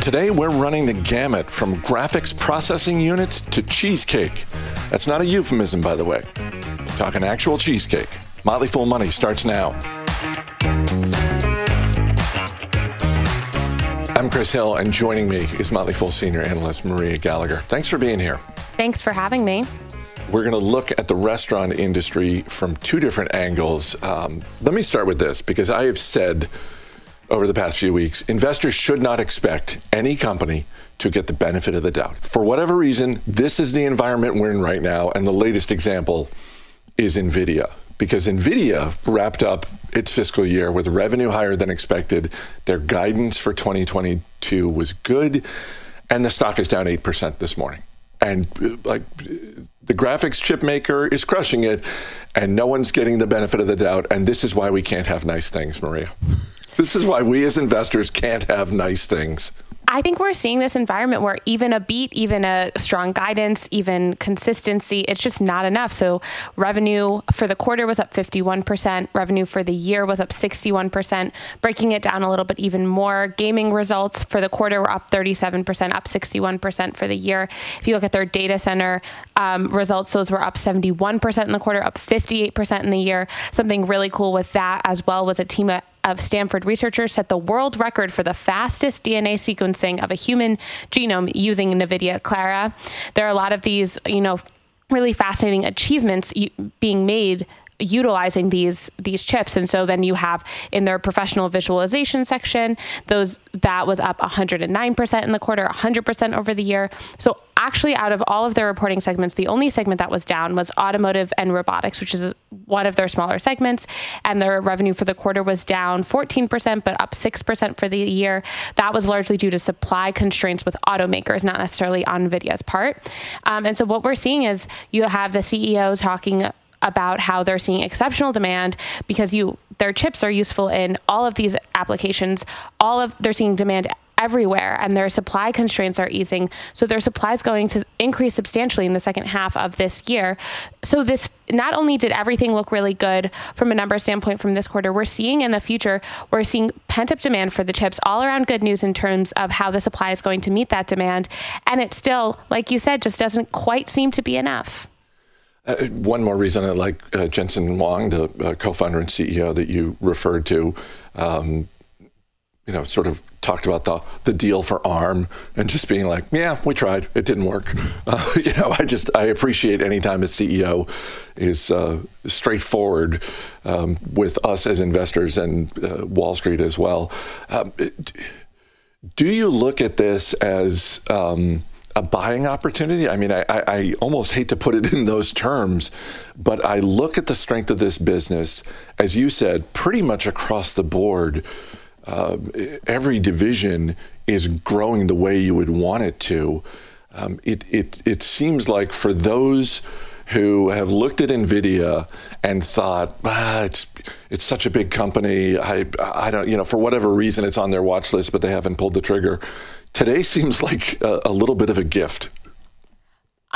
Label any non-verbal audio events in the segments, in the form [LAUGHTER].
Today, we're running the gamut from graphics processing units to cheesecake. That's not a euphemism, by the way. talking actual cheesecake. Motley Fool Money starts now. I'm Chris Hill, and joining me is Motley Fool senior analyst Maria Gallagher. Thanks for being here. Thanks for having me. We're going to look at the restaurant industry from two different angles. Um, let me start with this because I have said over the past few weeks, investors should not expect any company to get the benefit of the doubt. For whatever reason, this is the environment we're in right now, and the latest example is NVIDIA. Because NVIDIA wrapped up its fiscal year with revenue higher than expected. Their guidance for 2022 was good, and the stock is down 8% this morning. And like the graphics chip maker is crushing it, and no one's getting the benefit of the doubt. And this is why we can't have nice things, Maria. This is why we as investors can't have nice things. I think we're seeing this environment where even a beat, even a strong guidance, even consistency, it's just not enough. So, revenue for the quarter was up 51%, revenue for the year was up 61%. Breaking it down a little bit even more, gaming results for the quarter were up 37%, up 61% for the year. If you look at their data center um, results, those were up 71% in the quarter, up 58% in the year. Something really cool with that as well was a team of of Stanford researchers set the world record for the fastest DNA sequencing of a human genome using NVIDIA Clara. There are a lot of these, you know, really fascinating achievements being made utilizing these these chips and so then you have in their professional visualization section those that was up 109% in the quarter 100% over the year so actually out of all of their reporting segments the only segment that was down was automotive and robotics which is one of their smaller segments. And their revenue for the quarter was down 14% but up 6% for the year. That was largely due to supply constraints with automakers not necessarily on nvidia's part. Um, and so what we're seeing is you have the ceo talking about how they're seeing exceptional demand because you their chips are useful in all of these applications. All of they're seeing demand everywhere and their supply constraints are easing. So their supply is going to increase substantially in the second half of this year. So this not only did everything look really good from a number standpoint from this quarter, we're seeing in the future, we're seeing pent up demand for the chips all around good news in terms of how the supply is going to meet that demand. And it still, like you said, just doesn't quite seem to be enough. Uh, one more reason I like uh, Jensen Huang, the uh, co-founder and CEO that you referred to, um, you know, sort of talked about the the deal for ARM and just being like, yeah, we tried, it didn't work. [LAUGHS] Uh, you know, I just I appreciate any time a CEO is uh, straightforward um, with us as investors and uh, Wall Street as well. Um, do you look at this as um, a buying opportunity. I mean, I, I, almost hate to put it [LAUGHS] in those terms, but I look at the strength of this business, as you said, pretty much across the board. Uh, every division is growing the way you would want it to. Um, it, it, it seems like for those who have looked at NVIDIA and thought, ah, it's it's such a big company. I I don't you know for whatever reason it's on their watch list, but they haven't pulled the trigger today [LAUGHS] seems like a, a little bit of a gift.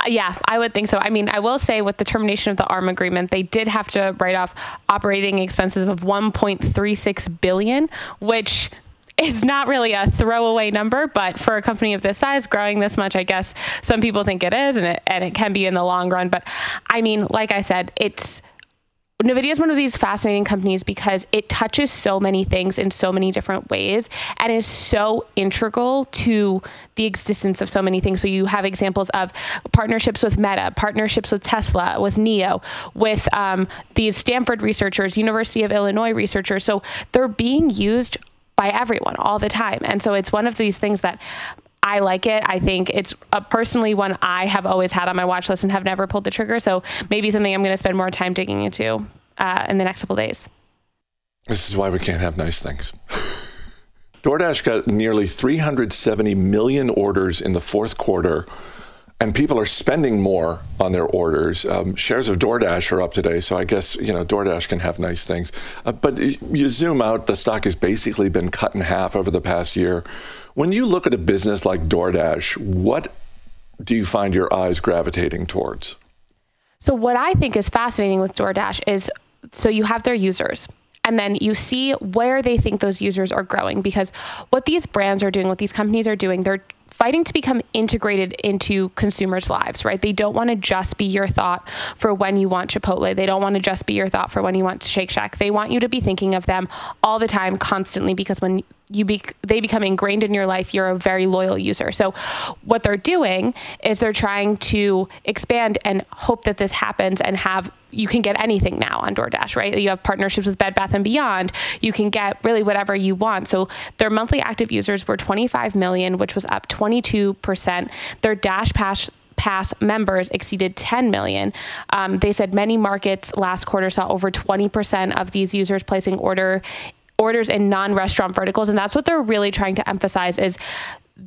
Yeah, I would think so. I mean, I will say with the termination of the ARM agreement, they did have to write off operating expenses of 1.36 billion, which is not really a throwaway number, but for a company of this size, growing this much, I guess some people think it is, and it and it can be in the long run. But I mean, like I said, it's NVIDIA is one of these fascinating companies because it touches so many things in so many different ways and is so integral to the existence of so many things. So you have examples of partnerships with Meta, partnerships with Tesla, with NIO, with um, these Stanford researchers, University of Illinois researchers. So they're being used by everyone all the time. And so it's one of these things that I like it. I think it's a personally one I have always had on my watch list and have never pulled the trigger. So maybe something I'm going to spend more time digging into uh, in the next couple days. This is why we can't have nice things. [LAUGHS] DoorDash got nearly 370 million orders in the fourth quarter, and people are spending more on their orders. Um, shares of DoorDash are up today, so I guess you know DoorDash can have nice things. Uh, but you zoom out, the stock has basically been cut in half over the past year. When you look at a business like DoorDash, what do you find your eyes gravitating towards? So, what I think is fascinating with DoorDash is so you have their users, and then you see where they think those users are growing because what these brands are doing, what these companies are doing, they're fighting to become integrated into consumers' lives, right? They don't want to just be your thought for when you want Chipotle. They don't want to just be your thought for when you want Shake Shack. They want you to be thinking of them all the time, constantly, because when you be, they become ingrained in your life, you're a very loyal user. So what they're doing is they're trying to expand and hope that this happens and have you can get anything now on DoorDash, right? You have partnerships with Bed Bath and Beyond. You can get really whatever you want. So their monthly active users were 25 million, which was up 22%. Their Dash Pass Pass members exceeded 10 million. Um, they said many markets last quarter saw over 20% of these users placing order orders in non-restaurant verticals and that's what they're really trying to emphasize is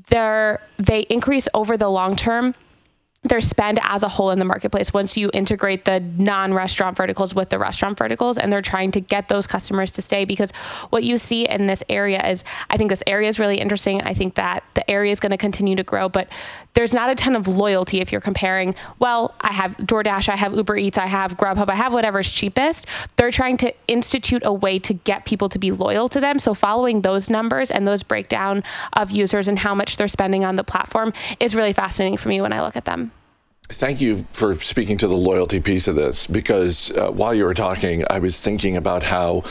they're they increase over the long term their spend as a whole in the marketplace once you integrate the non-restaurant verticals with the restaurant verticals and they're trying to get those customers to stay because what you see in this area is I think this area is really interesting. I think that the area is going to continue to grow, but there's not a ton of loyalty if you're comparing, well, I have DoorDash, I have Uber Eats, I have Grubhub, I have whatever's cheapest. They're trying to institute a way to get people to be loyal to them. So following those numbers and those breakdown of users and how much they're spending on the platform is really fascinating for me when I look at them. Thank you for speaking to the loyalty piece of this because uh, while you were talking, I was thinking about how,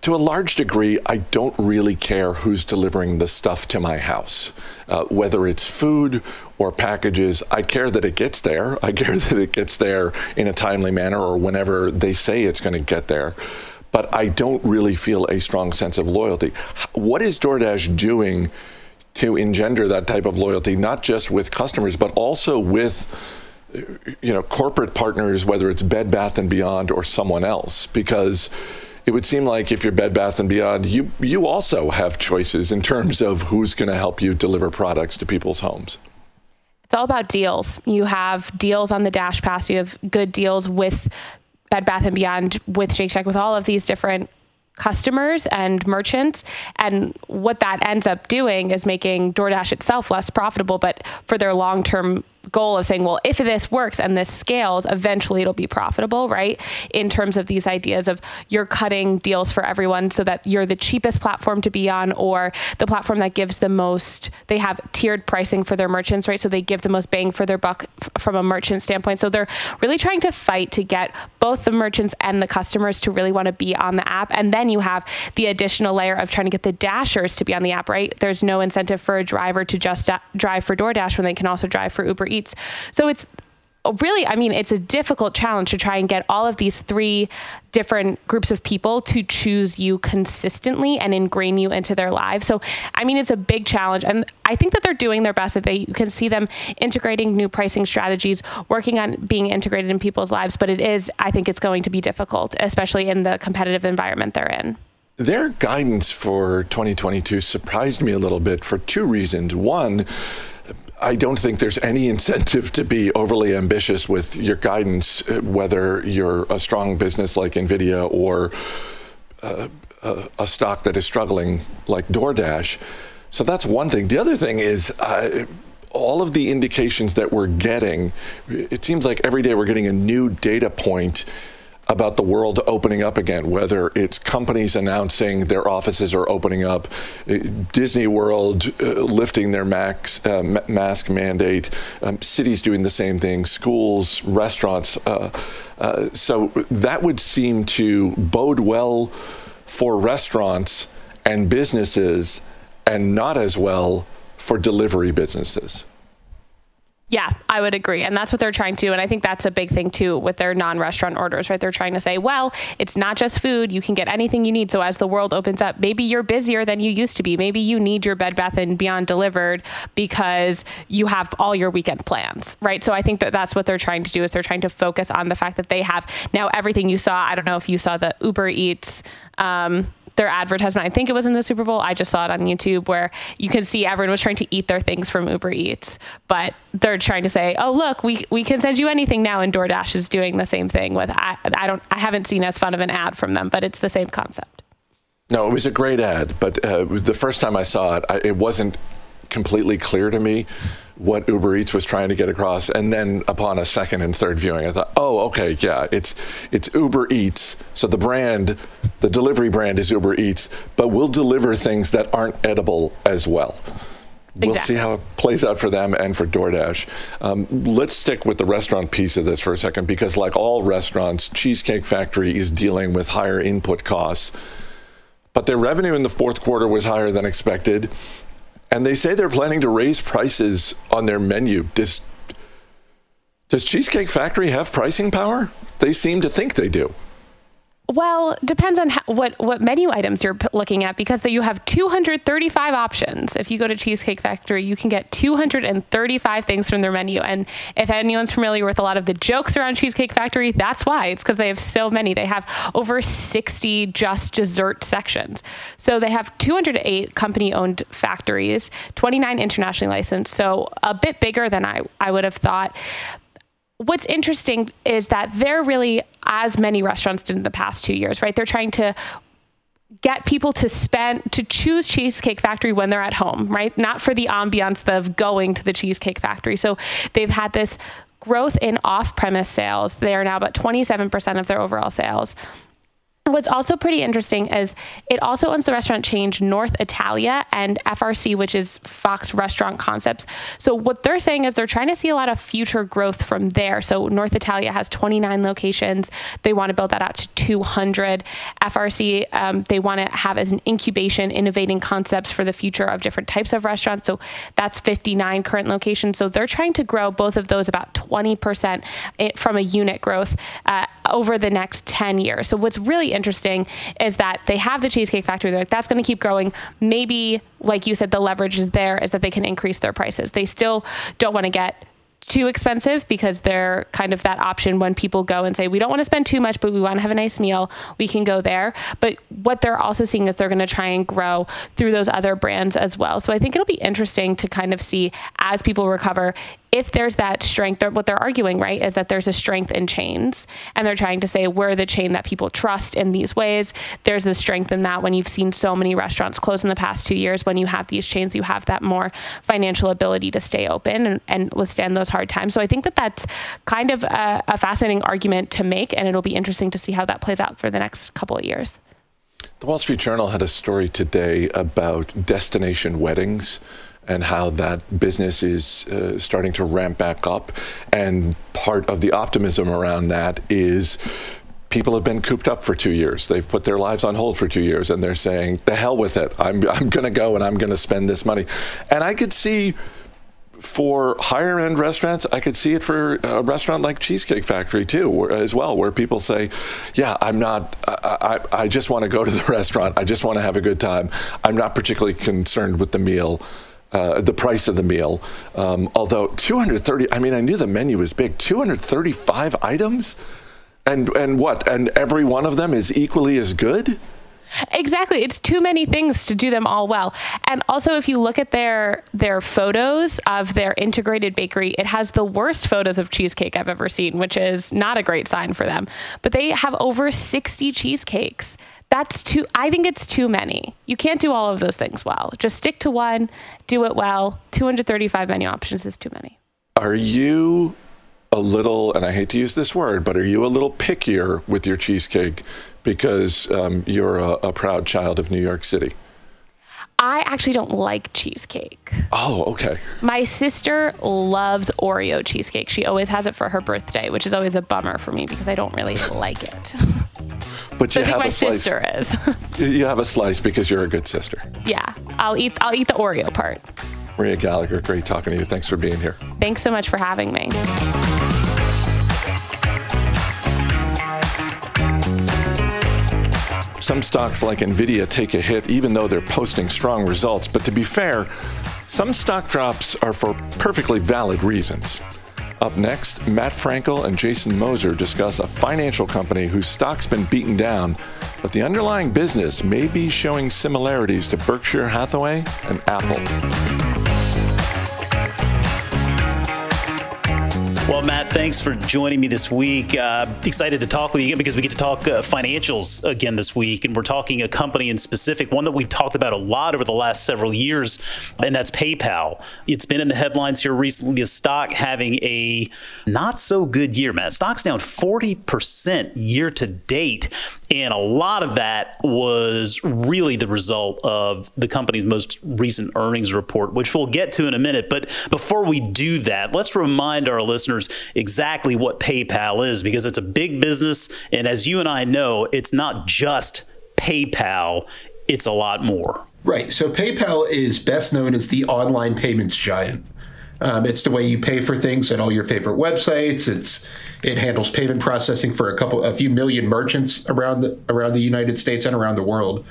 to a large degree, I don't really care who's delivering the stuff to my house, uh, whether it's food or packages. I care that it gets there. I [LAUGHS] care that it gets there in a timely manner or whenever they say it's going to get there. But I don't really feel a strong sense of loyalty. What is DoorDash doing? to engender that type of loyalty, not just with customers, but also with you know corporate partners, whether it's Bed Bath and Beyond or someone else, because it would seem like if you're Bed Bath and Beyond, you you also have choices in terms of who's going to help you deliver products to people's homes. It's all about deals. You have deals on the Dash Pass. You have good deals with Bed Bath and Beyond, with Shake Shack, with all of these different customers and merchants. And what that ends up doing is making DoorDash itself less profitable, but for their long term goal of saying, well, if this works and this scales, eventually it'll be profitable, right? In terms of these ideas of you're cutting deals for everyone so that you're the cheapest platform to be on or the platform that gives the most, they have tiered pricing for their merchants, right? So they give the most bang for their buck f- from a merchant standpoint. So they're really trying to fight to get both the merchants and the customers to really want to be on the app. And then you have the additional layer of trying to get the dashers to be on the app, right? There's no incentive for a driver to just drive for DoorDash when they can also drive for Uber Eats. So it's really, I mean, it's a difficult challenge to try and get all of these three different groups of people to choose you consistently and ingrain you into their lives. So, I mean, it's a big challenge. And I think that they're doing their best, that they you can see them integrating new pricing strategies, working on being integrated in people's lives. But it is, I think it's going to be difficult, especially in the competitive environment they're in. Their guidance for 2022 surprised me a little bit for two reasons. One, I don't think there's any incentive to be overly ambitious with your guidance, uh, whether you're a strong business like NVIDIA or uh, a, a, stock that is struggling like DoorDash. So that's one thing. The other thing is, uh, all of the indications that we're getting, it seems like every day we're getting a new data point about the world opening up again, whether it's companies announcing their offices are opening up, uh, Disney World uh, lifting their max, uh, mask mandate, um, cities doing the same thing, schools, restaurants. Uh, uh, so that would seem to bode well for restaurants and businesses and not as well for delivery businesses. Yeah, I would agree. And that's what they're trying to do. And I think that's a big thing too with their non restaurant orders, right? They're trying to say, well, it's not just food. You can get anything you need. So as the world opens up, maybe you're busier than you used to be. Maybe you need your Bed Bath and Beyond delivered because you have all your weekend plans, right? So I think that that's what they're trying to do is they're trying to focus on the fact that they have now everything you saw. I don't know if you saw the Uber Eats. Um, their advertisement. I think it was in the Super Bowl. I just saw it on YouTube where you can see everyone was trying to eat their things from Uber Eats, but they're trying to say, "Oh, look, we we can send you anything now." And DoorDash is doing the same thing with I, I don't I haven't seen as fun of an ad from them, but it's the same concept. No, it was a great ad, but uh, the first time I saw it, I, it wasn't completely clear to me what Uber Eats was trying to get across. And then upon a second and third viewing, I thought, oh, okay, yeah, it's it's Uber Eats. So the brand, the delivery brand is Uber Eats, but we'll deliver things that aren't edible as well. We'll see how it plays out for them and for DoorDash. Um, let's stick with the restaurant piece of this for a second because, like all restaurants, Cheesecake Factory is dealing with higher input costs. But their revenue in the fourth quarter was higher than expected. And they say they're planning to raise prices on their menu. Does, does Cheesecake Factory have pricing power? They seem to think they do. Well, depends on how, what what menu items you're p- looking at because you have 235 options. If you go to Cheesecake Factory, you can get 235 things from their menu. And if anyone's familiar with a lot of the jokes around Cheesecake Factory, that's why. It's because they have so many. They have over 60 just dessert sections. So they have 208 company-owned factories, 29 internationally licensed. So a bit bigger than I I would have thought what's interesting is that they're really as many restaurants did in the past two years right? They're trying to get people to spend to choose cheesecake factory when they're at home right? Not for the ambiance of going to the cheesecake factory. So they've had this growth in off-premise sales. They are now about 27% of their overall sales What's also pretty interesting is it also owns the restaurant chain North Italia and FRC, which is Fox Restaurant Concepts. So what they're saying is they're trying to see a lot of future growth from there. So North Italia has 29 locations. They want to build that out to 200. FRC, um, they want to have as an incubation, innovating concepts for the future of different types of restaurants. So that's 59 current locations. So they're trying to grow both of those about 20% from a unit growth uh, over the next 10 years. So what's really interesting is that they have the Cheesecake Factory. They're like, that's going to keep growing. Maybe, like you said, the leverage is there is that they can increase their prices. They still don't want to get too expensive because they're kind of that option when people go and say we don't want to spend too much but we want to have a nice meal we can go there but what they're also seeing is they're going to try and grow through those other brands as well so i think it'll be interesting to kind of see as people recover if there's that strength, what they're arguing, right, is that there's a strength in chains. And they're trying to say we're the chain that people trust in these ways. There's a strength in that when you've seen so many restaurants close in the past two years. When you have these chains, you have that more financial ability to stay open and, and withstand those hard times. So I think that that's kind of a, a fascinating argument to make. And it'll be interesting to see how that plays out for the next couple of years. The Wall Street Journal had a story today about destination weddings and how that business is uh, starting to ramp back up. And part of the optimism around that is people have been cooped up for two years. They've put their lives on hold for two years and they're saying, the hell with it. I'm, [LAUGHS] I'm going to go and I'm going to spend this money. And I could see for higher end restaurants, I could see it for a restaurant like Cheesecake Factory too, where, as well, where people say, "Yeah, I'm not. I, I, I just want to go to the [LAUGHS] restaurant. I just want to have a good time. I'm not particularly concerned with the meal." Uh, the price of the meal, um, although 230. I mean, I knew the menu was big. 235 items, and and what? And every one of them is equally as good. Exactly. It's too many things to do them all well. And also if you look at their their photos of their integrated bakery, it has the worst photos of cheesecake I've ever seen, which is not a great sign for them. But they have over 60 cheesecakes. That's too I think it's too many. You can't do all of those things well. Just stick to one, do it well. 235 menu options is too many. Are you a little, and I hate to use this word, but are you a little pickier with your cheesecake because um, you're a, a proud child of New York City? I actually don't like cheesecake. Oh, okay. My sister loves Oreo cheesecake. She always has it for her birthday, which is always a bummer for me because I don't really [LAUGHS] like it. But you I think have my a slice. sister is. [LAUGHS] You have a slice because you're a good sister. yeah, I'll eat. I'll eat the Oreo part. Maria Gallagher, great talking to you. Thanks for being here. Thanks so much for having me. Some stocks like Nvidia take a hit even though they're posting strong results. But to be fair, some stock drops are for perfectly valid reasons. Up next, Matt Frankel and Jason Moser discuss a financial company whose stock's been beaten down, but the underlying business may be showing similarities to Berkshire Hathaway and Apple. Well, Matt, thanks for joining me this week. Uh, excited to talk with you again because we get to talk uh, financials again this week. And we're talking a company in specific, one that we've talked about a lot over the last several years, and that's PayPal. It's been in the headlines here recently. The stock having a not so good year, Matt. Stock's down 40% year to date. And a lot of that was really the result of the company's most recent earnings report, which we'll get to in a minute. But before we do that, let's remind our listeners exactly what PayPal is because it's a big business. And as you and I know, it's not just PayPal, it's a lot more. Right. So PayPal is best known as the online payments giant. Um, it's the way you pay for things at all your favorite websites. It's it handles payment processing for a couple, a few million merchants around the around the United States and around the world.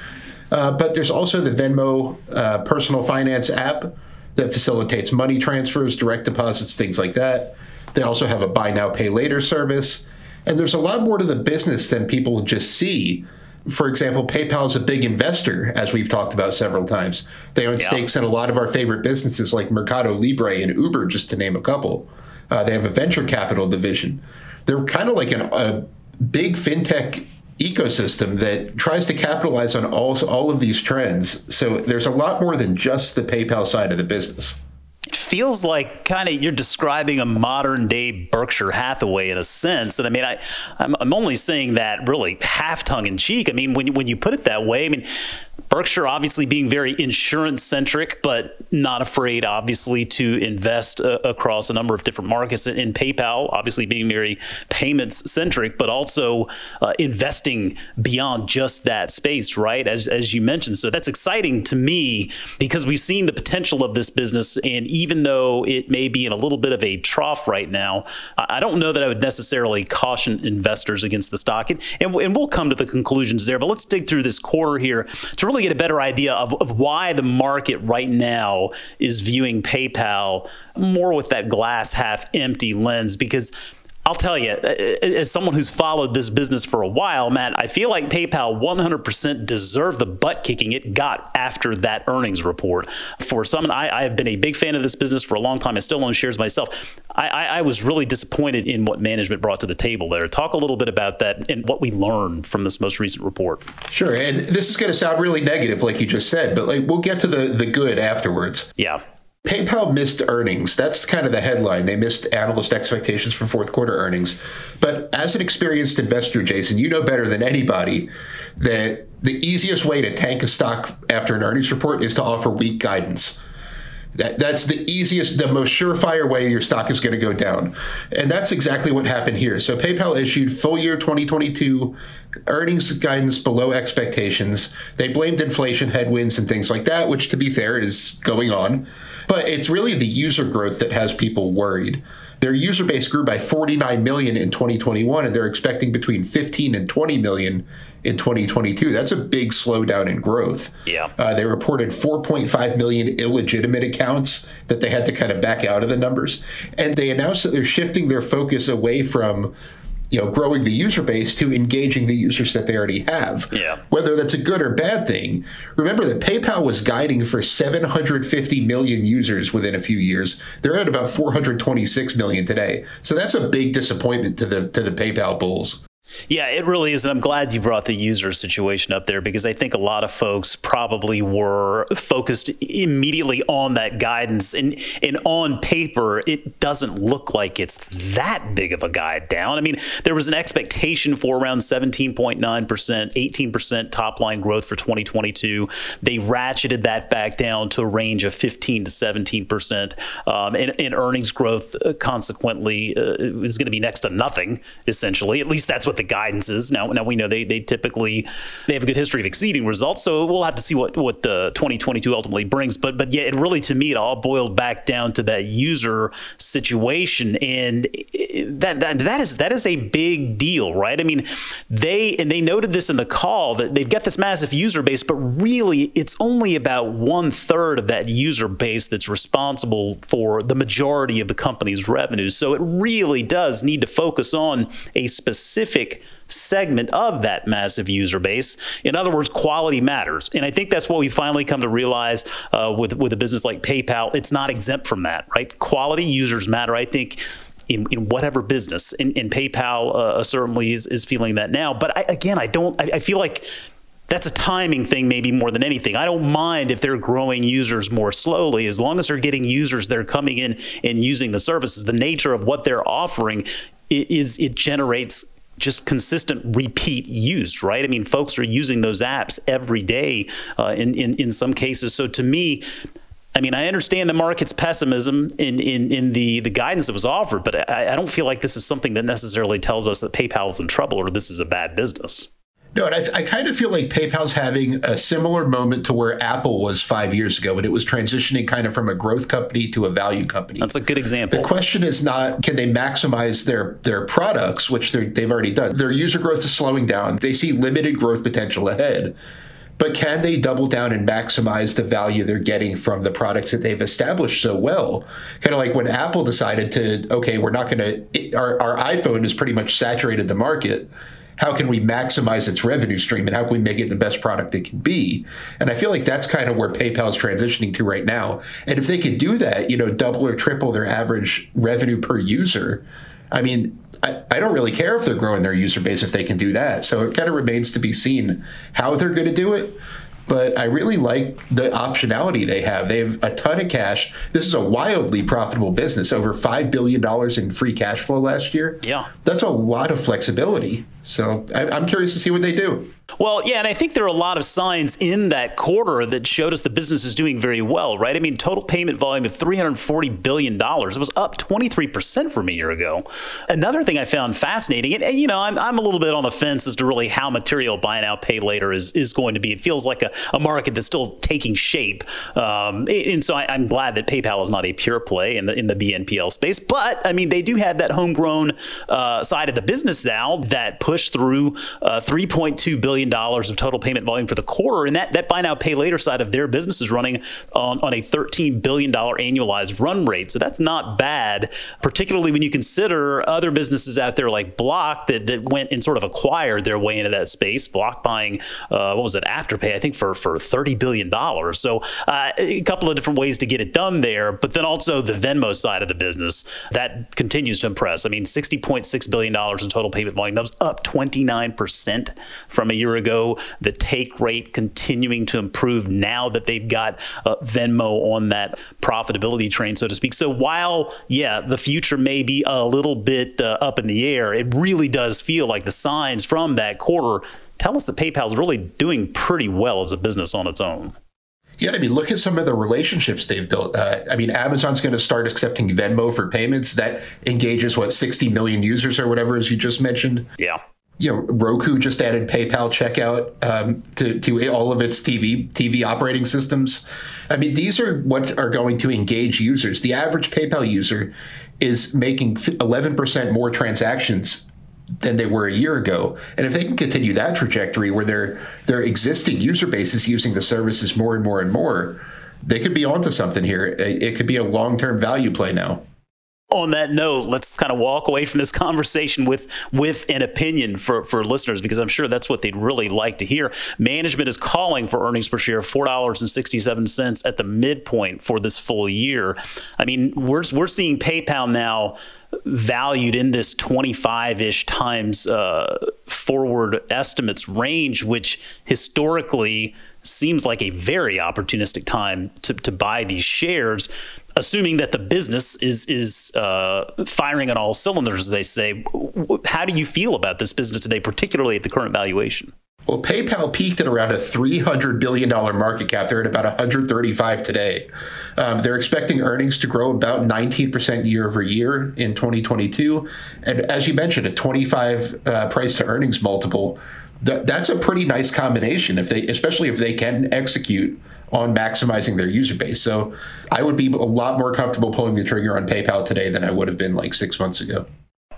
Uh, but there's also the Venmo uh, personal finance app that facilitates money transfers, direct deposits, things like that. They also have a buy now, pay later service. And there's a lot more to the business than people just see. For example, PayPal is a big investor, as we've talked about several times. They own yeah. stakes in a lot of our favorite businesses like Mercado Libre and Uber, just to name a couple. Uh, they have a venture capital division. They're kind of like an, a big fintech ecosystem that tries to capitalize on all, all of these trends. So there's a lot more than just the PayPal side of the business It feels like kind of you're describing a modern day Berkshire Hathaway in a sense. And I mean, I, I'm, I'm only saying that really half tongue in cheek. I mean, when, when you put it that way, I mean, Berkshire obviously being very insurance centric, but not afraid, obviously, to invest uh, across a number of different markets. In PayPal, obviously being very payments centric, but also uh, investing beyond just that space, right? As, as you mentioned. So that's exciting to me because we've seen the potential of this business. And even though it may be in a little bit of a trough right now, I don't know that I would necessarily caution investors against the stock. And, and, and we'll come to the conclusions there, but let's dig through this quarter here to really really get a better idea of, of why the market right now is viewing PayPal more with that glass half empty lens because I'll tell you, as someone who's followed this business for a while, Matt, I feel like PayPal 100% deserved the butt kicking it got after that earnings report. For some, I, I have been a big fan of this business for a long time. I still own shares myself. I, I, I, was really disappointed in what management brought to the table there. Talk a little bit about that and what we learned from this most recent report. Sure, and this is going to sound really negative, like you just said, but like we'll get to the the good afterwards. Yeah. PayPal missed earnings. That's kind of the headline. They missed analyst expectations for fourth quarter earnings. But as an experienced investor, Jason, you know better than anybody that the easiest way to tank a stock after an earnings report is to offer weak guidance. That, that's the easiest, the most surefire way your stock is going to go down. And that's exactly what happened here. So PayPal issued full year 2022 earnings guidance below expectations. They blamed inflation headwinds and things like that, which to be fair is going on. But it's really the user growth that has people worried. Their user base grew by 49 million in 2021, and they're expecting between 15 and 20 million in 2022. That's a big slowdown in growth. Yeah. Uh, they reported 4.5 million illegitimate accounts that they had to kind of back out of the numbers. And they announced that they're shifting their focus away from you know, growing the user base to engaging the users that they already have. Yeah. Whether that's a good or bad thing. Remember that PayPal was guiding for 750 million users within a few years. They're at about 426 million today. So that's a big disappointment to the to the PayPal bulls. Yeah, it really is. And I'm glad you brought the user situation up there because I think a lot of folks probably were focused immediately on that guidance. And, and on paper, it doesn't look like it's that big of a guide down. I mean, there was an expectation for around 17.9%, 18% top line growth for 2022. They ratcheted that back down to a range of 15 to 17%. Um, and, and, earnings growth, uh, consequently, uh, is going to be next to nothing, essentially. At least that's what the guidance is. Now, now we know they they typically they have a good history of exceeding results, so we'll have to see what what uh, 2022 ultimately brings. But but yeah, it really to me it all boiled back down to that user situation, and that that that is that is a big deal, right? I mean, they and they noted this in the call that they've got this massive user base, but really it's only about one third of that user base that's responsible for the majority of the company's revenues. So it really does need to focus on a specific specific segment of that massive user base. In other words, quality matters. And I think that's what we finally come to realize uh, with, with a business like PayPal. It's not exempt from that, right? Quality users matter. I think in, in whatever business. And, PayPal uh, certainly is, is feeling that now. But I, again, I don't. I, I feel like that's a timing thing maybe more than anything. I don't mind if they're growing users more slowly as long as they're getting users that are coming in and using the services. The nature of what they're offering is it generates just consistent repeat use, right? I mean, folks are using those apps every day uh, in, in in some cases. So to me, I mean, I understand the market's pessimism in, in, in the, the guidance that was offered, but I, I don't feel like this is something that necessarily tells us that PayPal is in trouble or this is a bad business. No, and I, I, kind of feel like PayPal's having a similar moment to where Apple was five years ago when it was transitioning kind of from a growth company to a value company. That's a good example. The question is not can they maximize their their products, which they've already done. Their user growth is slowing down. They see limited growth potential ahead. But can they double down and maximize the value they're getting from the products that they've established so well? Kind of like when Apple decided to, okay, we're not going to, our, our iPhone has pretty much saturated the market how can we maximize its revenue stream and how can we make it the best product it can be? And I feel like that's kind of where PayPal is transitioning to right now. And if they could do that, you know, double or triple their average revenue per user, I mean, I, I don't really care if they're growing their user base if they can do that. So it kind of remains to be seen how they're going to do it but I really like the optionality they have. They have a ton of cash. This is a wildly profitable business, over $5 billion in free cash flow last year. Yeah. That's a lot of flexibility. So I, am curious to see what they do. Well, yeah, and I think there are a lot of signs in that quarter that showed us the business is doing very well, right? I mean, total payment volume of $340 billion. It was up 23% from a year ago. Another thing I found fascinating, and, and, you know, I'm, I'm a little bit on the fence as to really how material buy now, pay later is, is going to be. It feels like a, a market that's still taking shape. Um, and so I, am glad that PayPal is not a pure play in the, in the BNPL space. But, I mean, they do have that homegrown uh, side of the business now that pushed through uh, 3.2 billion billion dollars of total payment volume for the quarter. And that, that buy now, pay later side of their business is running on, on a $13 billion annualized run rate. So that's not bad, particularly when you consider other businesses out there like Block that, that went and sort of acquired their way into that space. Block buying, uh, what was it, Afterpay, I think for, for $30 billion. So uh, a couple of different ways to get it done there. But then also the Venmo side of the business, that continues to impress. I mean, $60.6 billion in total payment volume. That was up 29% from a year year ago. The take rate continuing to improve now that they've got uh, Venmo on that profitability train, so to speak. So while, yeah, the future may be a little bit uh, up in the air, it really does feel like the signs from that quarter tell us that PayPal is really doing pretty well as a business on its own. Yeah, I mean, look at some of the relationships they've built. Uh, I mean, Amazon's going to start accepting Venmo for payments. That engages what 60 million users or whatever, as you just mentioned. Yeah you know, Roku just added PayPal checkout um, to, to all of its TV TV operating systems. I mean, these are what are going to engage users. The average PayPal user is making 11% more transactions than they were a year ago. And if they can continue that trajectory where their their existing user base is using the services more and more and more, they could be onto something here. It, could be a long-term value play now on that note, let's kind of walk away from this conversation with with an opinion for, for listeners because I'm sure that's what they'd really like to hear. Management is calling for earnings per share of four dollars and sixty seven cents at the midpoint for this full year. I mean, we're we're seeing PayPal now valued in this 25-ish times uh, forward estimates range, which historically seems like a very opportunistic time to, to buy these shares, assuming that the business is is uh, firing on all cylinders, as they say. How do you feel about this business today, particularly at the current valuation? Well, PayPal peaked at around a $300 billion market cap. They're at about 135 today. Um, they're expecting earnings to grow about 19% year over year in 2022. And as you mentioned, a 25 uh, price to earnings multiple th- that's a pretty nice combination if they, especially if they can execute on maximizing their user base. So I would be a lot more comfortable pulling the trigger on PayPal today than I would have been like six months ago.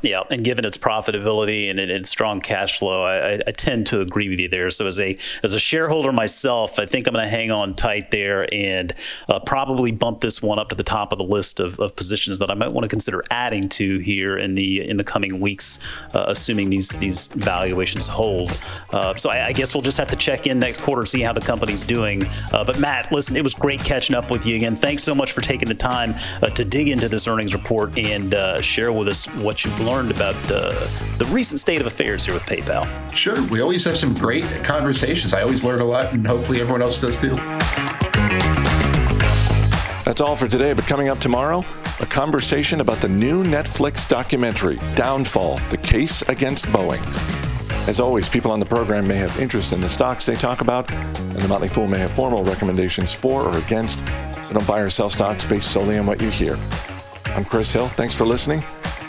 Yeah, and given its profitability and its strong cash flow, I, I, tend to agree with you there. So as a as a shareholder myself, I think I'm going to hang on tight there and uh, probably bump this one up to the top of the list of, of, positions that I might want to consider adding to here in the in the coming weeks, uh, assuming these these valuations hold. Uh, so I, I, guess we'll just have to check in next quarter see how the company's doing. Uh, but Matt, listen, it was great catching up with you again. Thanks so much for taking the time uh, to dig into this earnings report and uh, share with us what you've learned about uh, the recent state of affairs here with PayPal. Sure. We always have some great conversations. I always learn a lot, and hopefully everyone else does too. That's all for today, but coming up tomorrow, a conversation about the new Netflix documentary, Downfall The Case Against Boeing. As always, people on the program may have interest in the stocks they talk about, and the Motley Fool may have formal recommendations for or against, so don't buy or sell stocks based solely on what you hear. I'm Chris Hill. Thanks for listening.